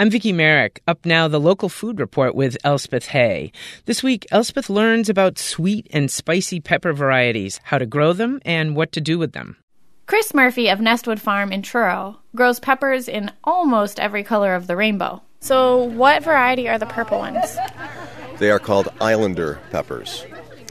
I'm Viki Merrick. Up now, the local food report with Elspeth Hay. This week, Elspeth learns about sweet and spicy pepper varieties, how to grow them, and what to do with them. Chris Murphy of Nestwood Farm in Truro grows peppers in almost every color of the rainbow. So, what variety are the purple ones? They are called Islander peppers.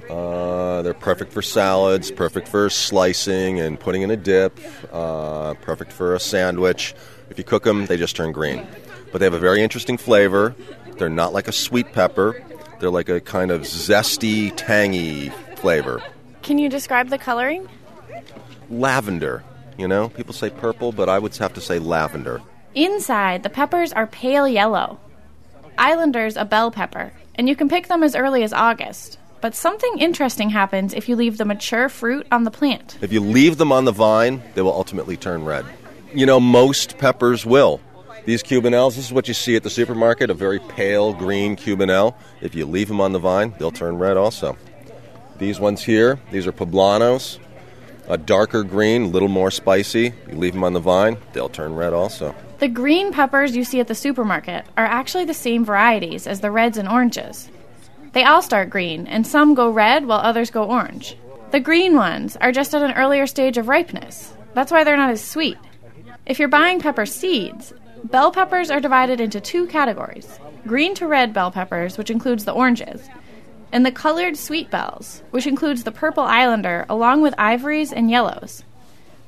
Uh, they're perfect for salads, perfect for slicing and putting in a dip, uh, perfect for a sandwich. If you cook them, they just turn green but they have a very interesting flavor. They're not like a sweet pepper, they're like a kind of zesty, tangy flavor. Can you describe the coloring? Lavender. You know, people say purple, but I would have to say lavender. Inside, the peppers are pale yellow. Islander's a bell pepper, and you can pick them as early as August. But something interesting happens if you leave the mature fruit on the plant. If you leave them on the vine, they will ultimately turn red. You know, most peppers will. These Cubanelles, this is what you see at the supermarket, a very pale green Cubanelle. If you leave them on the vine, they'll turn red also. These ones here, these are Poblanos, a darker green, a little more spicy. You leave them on the vine, they'll turn red also. The green peppers you see at the supermarket are actually the same varieties as the reds and oranges. They all start green, and some go red while others go orange. The green ones are just at an earlier stage of ripeness. That's why they're not as sweet. If you're buying pepper seeds, Bell peppers are divided into two categories green to red bell peppers, which includes the oranges, and the colored sweet bells, which includes the purple islander along with ivories and yellows.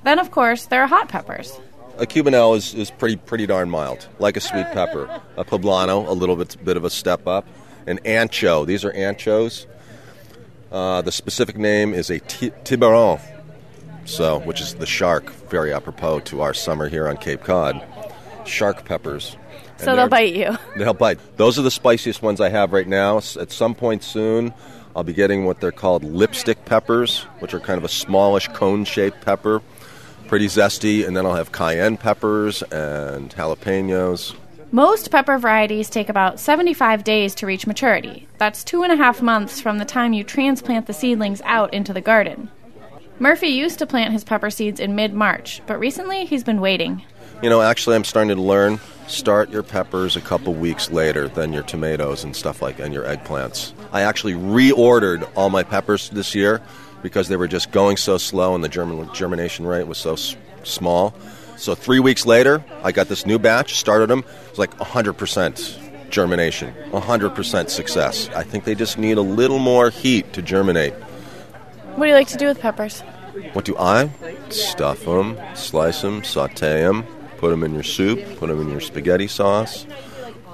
Then, of course, there are hot peppers. A Cubanelle is, is pretty pretty darn mild, like a sweet pepper. A poblano, a little bit bit of a step up. An ancho, these are anchos. Uh, the specific name is a t- tiburon, so which is the shark, very apropos to our summer here on Cape Cod shark peppers. So they'll bite you. They'll bite. Those are the spiciest ones I have right now. At some point soon, I'll be getting what they're called lipstick peppers, which are kind of a smallish cone shaped pepper. Pretty zesty. And then I'll have cayenne peppers and jalapenos. Most pepper varieties take about 75 days to reach maturity. That's two and a half months from the time you transplant the seedlings out into the garden. Murphy used to plant his pepper seeds in mid March, but recently he's been waiting. You know, actually, I'm starting to learn. Start your peppers a couple weeks later than your tomatoes and stuff like and your eggplants. I actually reordered all my peppers this year because they were just going so slow and the germin- germination rate was so s- small. So three weeks later, I got this new batch, started them. It was like 100% germination, 100% success. I think they just need a little more heat to germinate. What do you like to do with peppers? What do I? Stuff them, slice them, saute them, Put them in your soup, put them in your spaghetti sauce.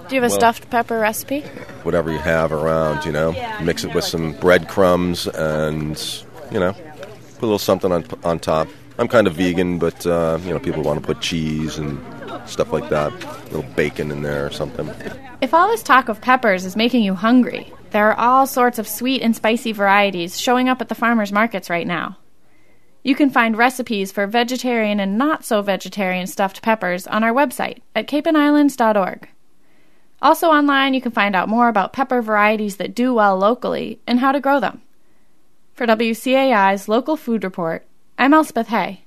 Do you have a well, stuffed pepper recipe? Whatever you have around, you know. Mix it with some breadcrumbs and, you know, put a little something on, on top. I'm kind of vegan, but, uh, you know, people want to put cheese and stuff like that. A little bacon in there or something. If all this talk of peppers is making you hungry, there are all sorts of sweet and spicy varieties showing up at the farmers markets right now. You can find recipes for vegetarian and not so vegetarian stuffed peppers on our website at capeandislands.org. Also online, you can find out more about pepper varieties that do well locally and how to grow them. For WCAI's Local Food Report, I'm Elspeth Hay.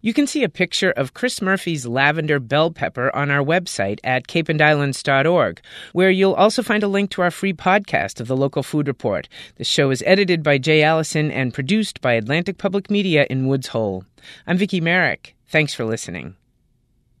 You can see a picture of Chris Murphy's lavender bell pepper on our website at capeandislands.org, where you'll also find a link to our free podcast of the local food report. The show is edited by Jay Allison and produced by Atlantic Public Media in Woods Hole. I'm Viki Merrick. Thanks for listening.